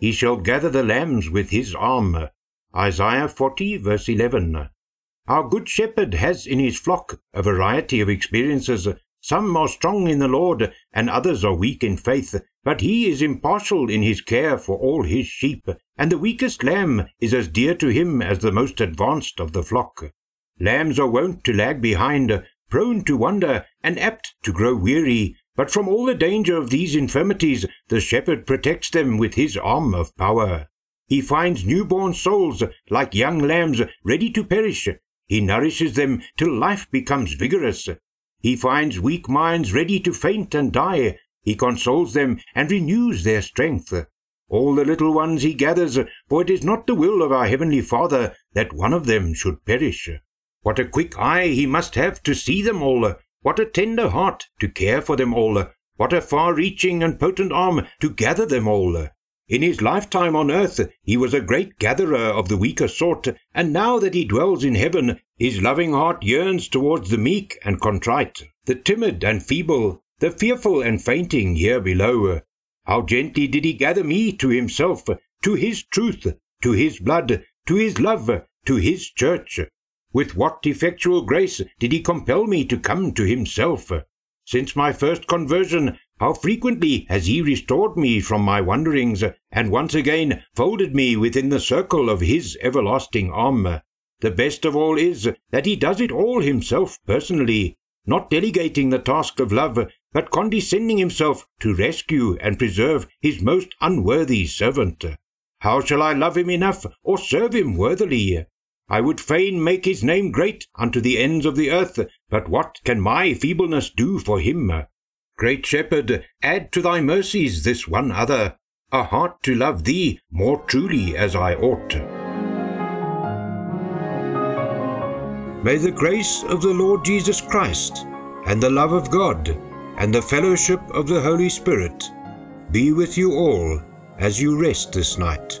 He shall gather the lambs with his arm. Isaiah 40, verse 11. Our good shepherd has in his flock a variety of experiences. Some are strong in the Lord, and others are weak in faith, but he is impartial in his care for all his sheep, and the weakest lamb is as dear to him as the most advanced of the flock. Lambs are wont to lag behind, prone to wander, and apt to grow weary, but from all the danger of these infirmities, the shepherd protects them with his arm of power. He finds newborn souls, like young lambs, ready to perish. He nourishes them till life becomes vigorous. He finds weak minds ready to faint and die. He consoles them and renews their strength. All the little ones he gathers, for it is not the will of our Heavenly Father that one of them should perish. What a quick eye he must have to see them all, what a tender heart to care for them all! What a far reaching and potent arm to gather them all! In his lifetime on earth he was a great gatherer of the weaker sort, and now that he dwells in heaven, his loving heart yearns towards the meek and contrite, the timid and feeble, the fearful and fainting here below. How gently did he gather me to himself, to his truth, to his blood, to his love, to his church. With what effectual grace did he compel me to come to himself? Since my first conversion, how frequently has he restored me from my wanderings, and once again folded me within the circle of his everlasting arm. The best of all is that he does it all himself personally, not delegating the task of love, but condescending himself to rescue and preserve his most unworthy servant. How shall I love him enough or serve him worthily? I would fain make his name great unto the ends of the earth, but what can my feebleness do for him? Great Shepherd, add to thy mercies this one other, a heart to love thee more truly as I ought. May the grace of the Lord Jesus Christ, and the love of God, and the fellowship of the Holy Spirit be with you all as you rest this night.